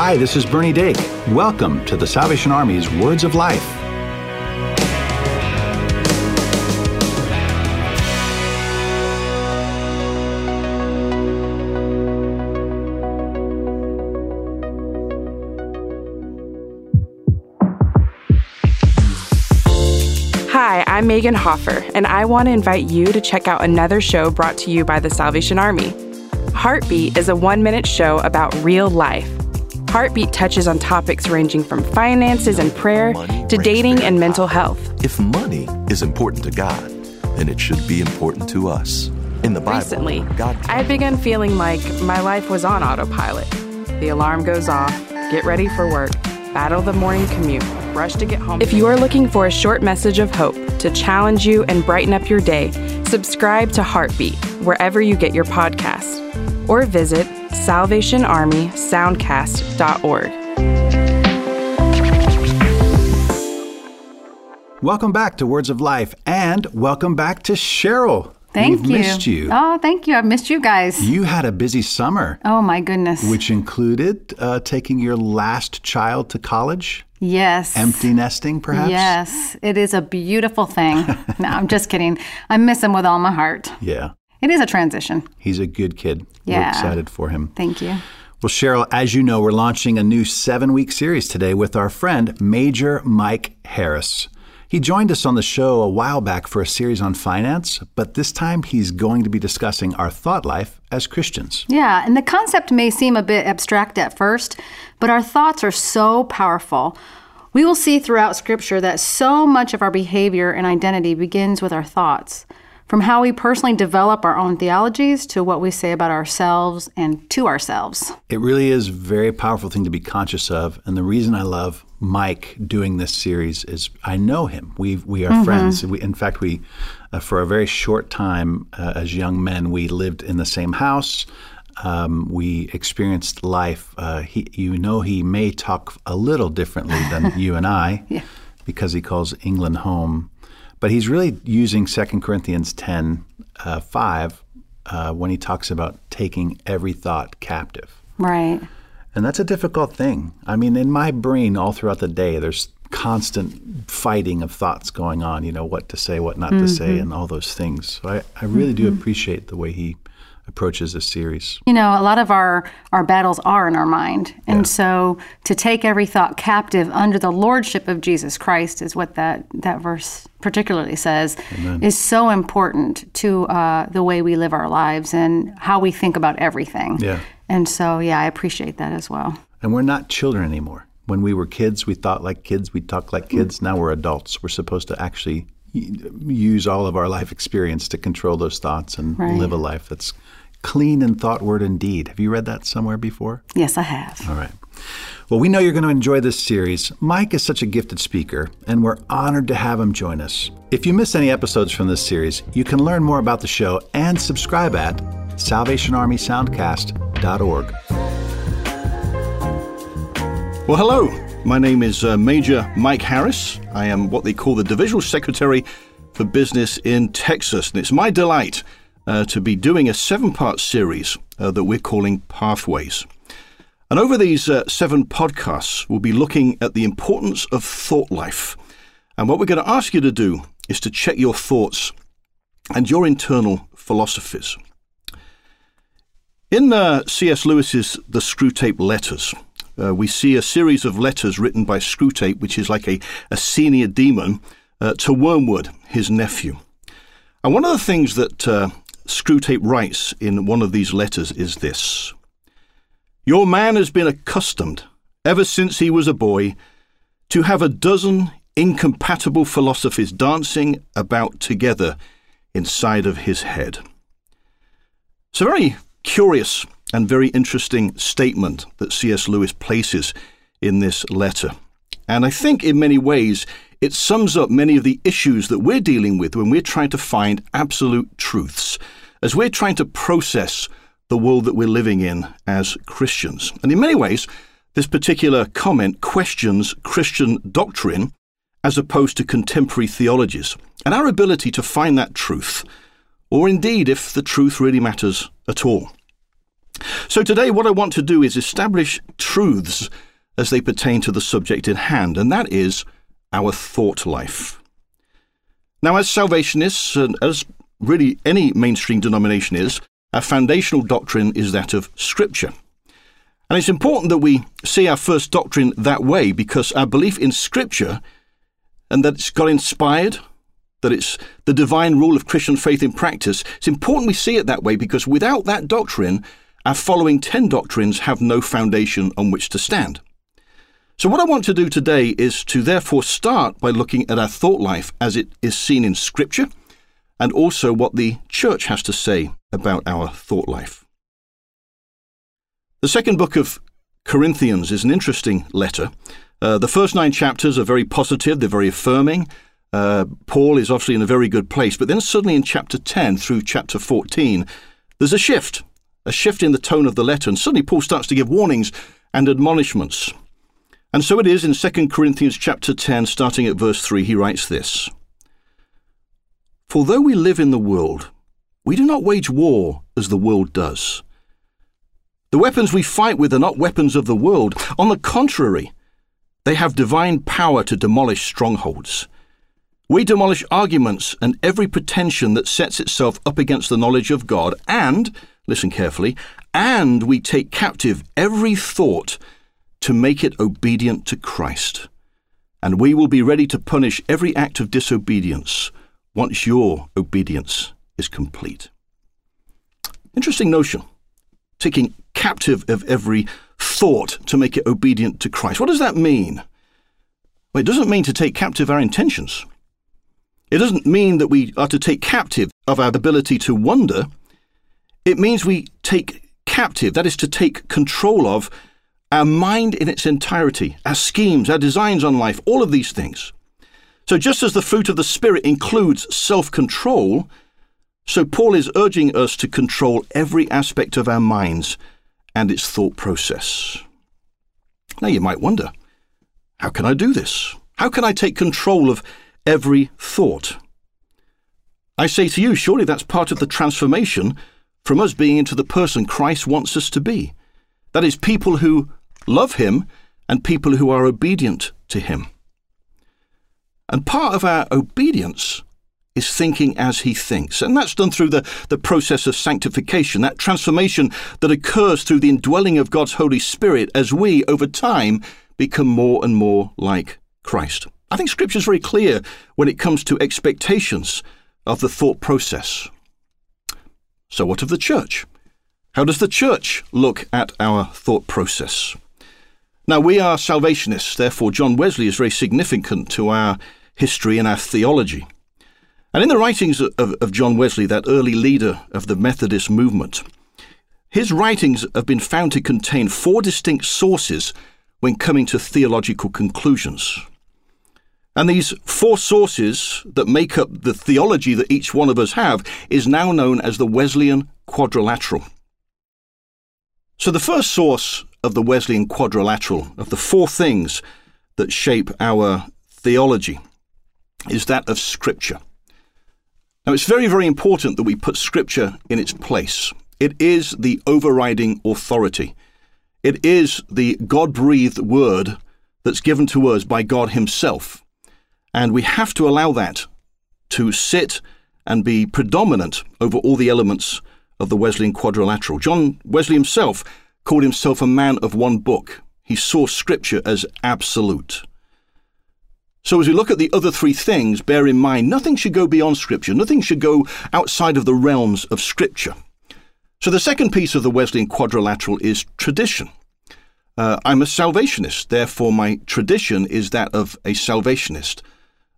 Hi, this is Bernie Dake. Welcome to the Salvation Army's Words of Life. Hi, I'm Megan Hoffer, and I want to invite you to check out another show brought to you by the Salvation Army. Heartbeat is a one minute show about real life. Heartbeat touches on topics ranging from finances and prayer to dating and mental health. If money is important to God, then it should be important to us. In the Bible, Recently, God I had begun feeling like my life was on autopilot. The alarm goes off, get ready for work, battle the morning commute, rush to get home. If you are looking for a short message of hope to challenge you and brighten up your day, subscribe to Heartbeat wherever you get your podcasts or visit salvationarmysoundcast.org. Welcome back to Words of Life, and welcome back to Cheryl. Thank We've you. missed you. Oh, thank you. I've missed you guys. You had a busy summer, oh my goodness. which included uh, taking your last child to college, yes. empty nesting, perhaps. Yes, it is a beautiful thing. no, I'm just kidding. I miss him with all my heart. Yeah, It is a transition. he's a good kid. We're Yeah. excited for him. Thank you. Well, Cheryl, as you know, we're launching a new seven week series today with our friend, Major Mike Harris. He joined us on the show a while back for a series on finance, but this time he's going to be discussing our thought life as Christians. Yeah, and the concept may seem a bit abstract at first, but our thoughts are so powerful. We will see throughout Scripture that so much of our behavior and identity begins with our thoughts. From how we personally develop our own theologies to what we say about ourselves and to ourselves. It really is a very powerful thing to be conscious of. And the reason I love Mike doing this series is I know him. We we are friends. We, in fact, we uh, for a very short time uh, as young men we lived in the same house. Um, we experienced life. Uh, he, you know, he may talk a little differently than you and I, because he calls England home. But he's really using 2 Corinthians 10, uh, 5 uh, when he talks about taking every thought captive. Right. And that's a difficult thing. I mean, in my brain, all throughout the day, there's constant fighting of thoughts going on, you know, what to say, what not to say, and all those things. So I, I really do appreciate the way he approaches this series. You know, a lot of our, our battles are in our mind. And so to take every thought captive under the lordship of Jesus Christ is what that, that verse particularly says, is so important to uh, the way we live our lives and how we think about everything. Yeah. And so, yeah, I appreciate that as well. And we're not children anymore. When we were kids, we thought like kids, we talked like kids. Now we're adults. We're supposed to actually use all of our life experience to control those thoughts and Right. live a life that's clean in thought, word, and deed. Have you read that somewhere before? Yes, I have. All right. Well, we know you're going to enjoy this series. Mike is such a gifted speaker, and we're honored to have him join us. If you miss any episodes from this series, you can learn more about the show and subscribe at salvationarmysoundcast.org. Well, hello. My name is uh, Major Mike Harris. I am what they call the Divisional Secretary for Business in Texas, and it's my delight uh, to be doing a seven part series uh, that we're calling Pathways. And over these uh, seven podcasts, we'll be looking at the importance of thought life. And what we're going to ask you to do is to check your thoughts and your internal philosophies. In uh, C.S. Lewis's The Screwtape Letters, uh, we see a series of letters written by Screwtape, which is like a, a senior demon, uh, to Wormwood, his nephew. And one of the things that uh, Screwtape writes in one of these letters is this Your man has been accustomed, ever since he was a boy, to have a dozen incompatible philosophies dancing about together inside of his head. It's a very curious and very interesting statement that C.S. Lewis places in this letter. And I think in many ways it sums up many of the issues that we're dealing with when we're trying to find absolute truths, as we're trying to process the world that we're living in as Christians. And in many ways, this particular comment questions Christian doctrine as opposed to contemporary theologies and our ability to find that truth, or indeed if the truth really matters at all. So today, what I want to do is establish truths as they pertain to the subject in hand, and that is our thought life. Now, as Salvationists, and as really any mainstream denomination is, our foundational doctrine is that of Scripture. And it's important that we see our first doctrine that way because our belief in Scripture and that it's God inspired, that it's the divine rule of Christian faith in practice, it's important we see it that way because without that doctrine, our following 10 doctrines have no foundation on which to stand. So, what I want to do today is to therefore start by looking at our thought life as it is seen in Scripture and also what the church has to say about our thought life. The second book of Corinthians is an interesting letter. Uh, the first nine chapters are very positive, they're very affirming. Uh, Paul is obviously in a very good place, but then suddenly in chapter 10 through chapter 14, there's a shift, a shift in the tone of the letter, and suddenly Paul starts to give warnings and admonishments. And so it is in 2 Corinthians chapter 10, starting at verse 3, he writes this For though we live in the world, we do not wage war as the world does. The weapons we fight with are not weapons of the world. On the contrary, they have divine power to demolish strongholds. We demolish arguments and every pretension that sets itself up against the knowledge of God, and, listen carefully, and we take captive every thought to make it obedient to Christ. And we will be ready to punish every act of disobedience once your obedience is complete. Interesting notion. Taking captive of every thought to make it obedient to Christ. What does that mean? Well, it doesn't mean to take captive our intentions. It doesn't mean that we are to take captive of our ability to wonder. It means we take captive, that is to take control of our mind in its entirety, our schemes, our designs on life, all of these things. So, just as the fruit of the Spirit includes self control, so Paul is urging us to control every aspect of our minds and its thought process. Now, you might wonder how can I do this? How can I take control of every thought? I say to you, surely that's part of the transformation from us being into the person Christ wants us to be. That is, people who love Him and people who are obedient to Him. And part of our obedience is thinking as he thinks. And that's done through the, the process of sanctification, that transformation that occurs through the indwelling of God's Holy Spirit as we, over time, become more and more like Christ. I think Scripture is very clear when it comes to expectations of the thought process. So, what of the church? How does the church look at our thought process? Now, we are Salvationists, therefore, John Wesley is very significant to our history and our theology. And in the writings of, of, John Wesley, that early leader of the Methodist movement, his writings have been found to contain four distinct sources when coming to theological conclusions. And these four sources that make up the theology that each one of us have is now known as the Wesleyan quadrilateral. So, the first source of the Wesleyan quadrilateral, of the four things that shape our theology, is that of Scripture. Now, it's very, very important that we put Scripture in its place. It is the overriding authority. It is the God breathed word that's given to us by God Himself. And we have to allow that to sit and be predominant over all the elements of the Wesleyan quadrilateral. John Wesley himself called himself a man of one book. He saw Scripture as absolute. So, as we look at the other three things, bear in mind nothing should go beyond Scripture, nothing should go outside of the realms of Scripture. So, the second piece of the Wesleyan quadrilateral is tradition. Uh, I'm a salvationist, therefore, my tradition is that of a salvationist.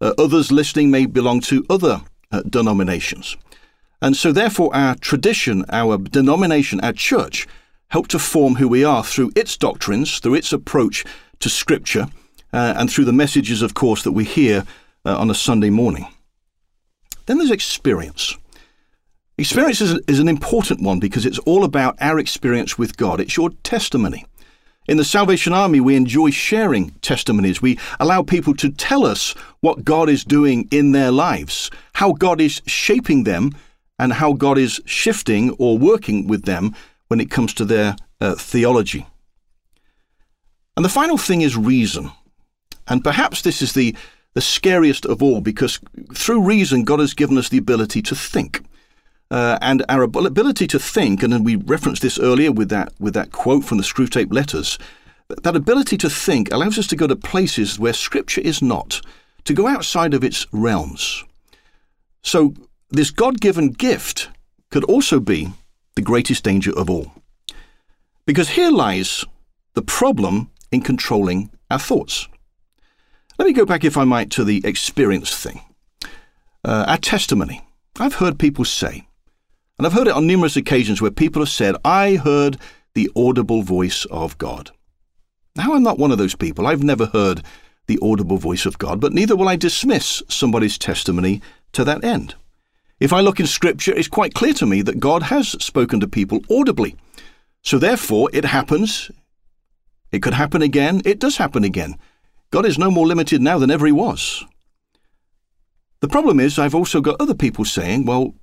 Uh, others listening may belong to other uh, denominations. And so, therefore, our tradition, our denomination, our church, help to form who we are through its doctrines, through its approach to Scripture, uh, and through the messages, of course, that we hear uh, on a Sunday morning. Then there's experience. Experience is, is an important one because it's all about our experience with God. It's your testimony. In the Salvation Army, we enjoy sharing testimonies. We allow people to tell us what God is doing in their lives, how God is shaping them, and how God is shifting or working with them when it comes to their uh, theology. And the final thing is reason. And perhaps this is the, the scariest of all because through reason, God has given us the ability to think. Uh, and our ability to think, and we referenced this earlier with that, with that quote from the Screwtape Letters, that ability to think allows us to go to places where Scripture is not, to go outside of its realms. So, this God given gift could also be the greatest danger of all. Because here lies the problem in controlling our thoughts. Let me go back, if I might, to the experience thing. Uh, our testimony. I've heard people say, and I've heard it on numerous occasions where people have said, I heard the audible voice of God. Now, I'm not one of those people. I've never heard the audible voice of God, but neither will I dismiss somebody's testimony to that end. If I look in Scripture, it's quite clear to me that God has spoken to people audibly. So therefore, it happens. It could happen again. It does happen again. God is no more limited now than ever he was. The problem is, I've also got other people saying, well,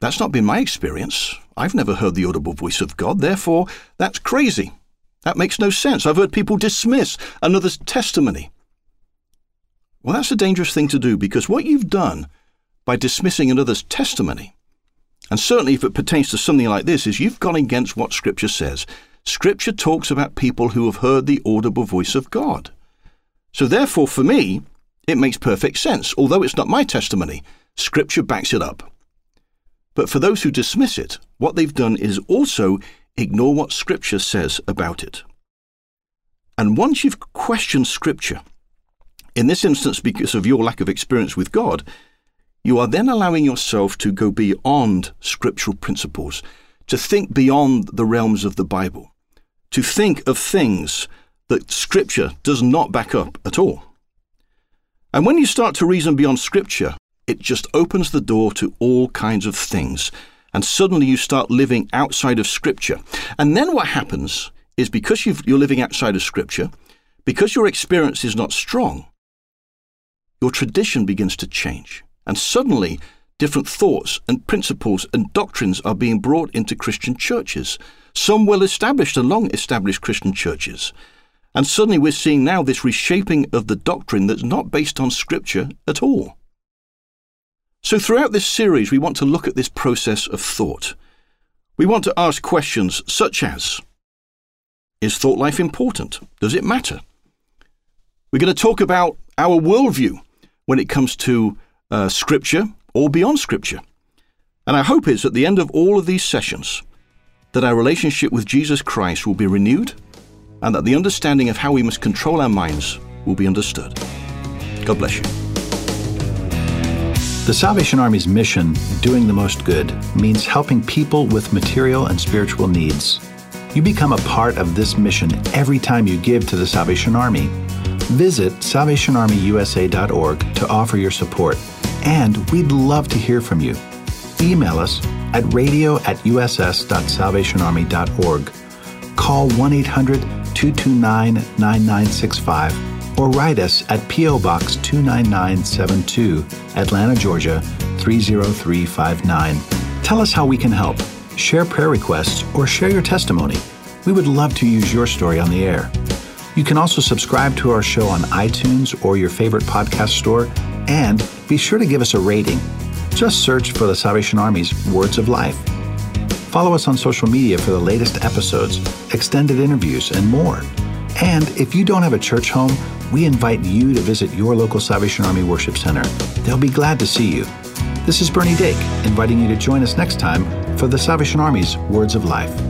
that's not been my experience. I've never heard the audible voice of God, therefore, that's crazy. That makes no sense. I've heard people dismiss another's testimony. Well, that's a dangerous thing to do because what you've done by dismissing another's testimony, and certainly if it pertains to something like this, is you've gone against what Scripture says. Scripture talks about people who have heard the audible voice of God. So, therefore, for me, it makes perfect sense. Although it's not my testimony, Scripture backs it up. But for those who dismiss it, what they've done is also ignore what Scripture says about it. And once you've questioned Scripture, in this instance because of your lack of experience with God, you are then allowing yourself to go beyond scriptural principles, to think beyond the realms of the Bible, to think of things that Scripture does not back up at all. And when you start to reason beyond Scripture, it just opens the door to all kinds of things. And suddenly you start living outside of Scripture. And then what happens is because you are living outside of Scripture, because your experience is not strong, your tradition begins to change. And suddenly, different thoughts and principles and doctrines are being brought into Christian churches, some well established and long established Christian churches. And suddenly we're seeing now this reshaping of the doctrine that's not based on Scripture at all. So, throughout this series, we want to look at this process of thought. We want to ask questions such as Is thought life important? Does it matter? We're going to talk about our worldview when it comes to uh, Scripture or beyond Scripture. And our hope is at the end of all of these sessions that our relationship with Jesus Christ will be renewed and that the understanding of how we must control our minds will be understood. God bless you. The Salvation Army's mission, doing the most good, means helping people with material and spiritual needs. You become a part of this mission every time you give to the Salvation Army. Visit salvationarmyusa.org to offer your support, and we'd love to hear from you. Email us at radio at uss.salvationarmy.org. Call 1 800 229 9965 or write us at P.O. Box 29972, Atlanta, Georgia 30359. Tell us how we can help. Share prayer requests or share your testimony. We would love to use your story on the air. You can also subscribe to our show on iTunes or your favorite podcast store, and be sure to give us a rating. Just search for the Salvation Army's Words of Life. Follow us on social media for the latest episodes, extended interviews, and more. And if you don't have a church home, we invite you to visit your local Salvation Army Worship Center. They'll be glad to see you. This is Bernie Dake, inviting you to join us next time for the Salvation Army's Words of Life.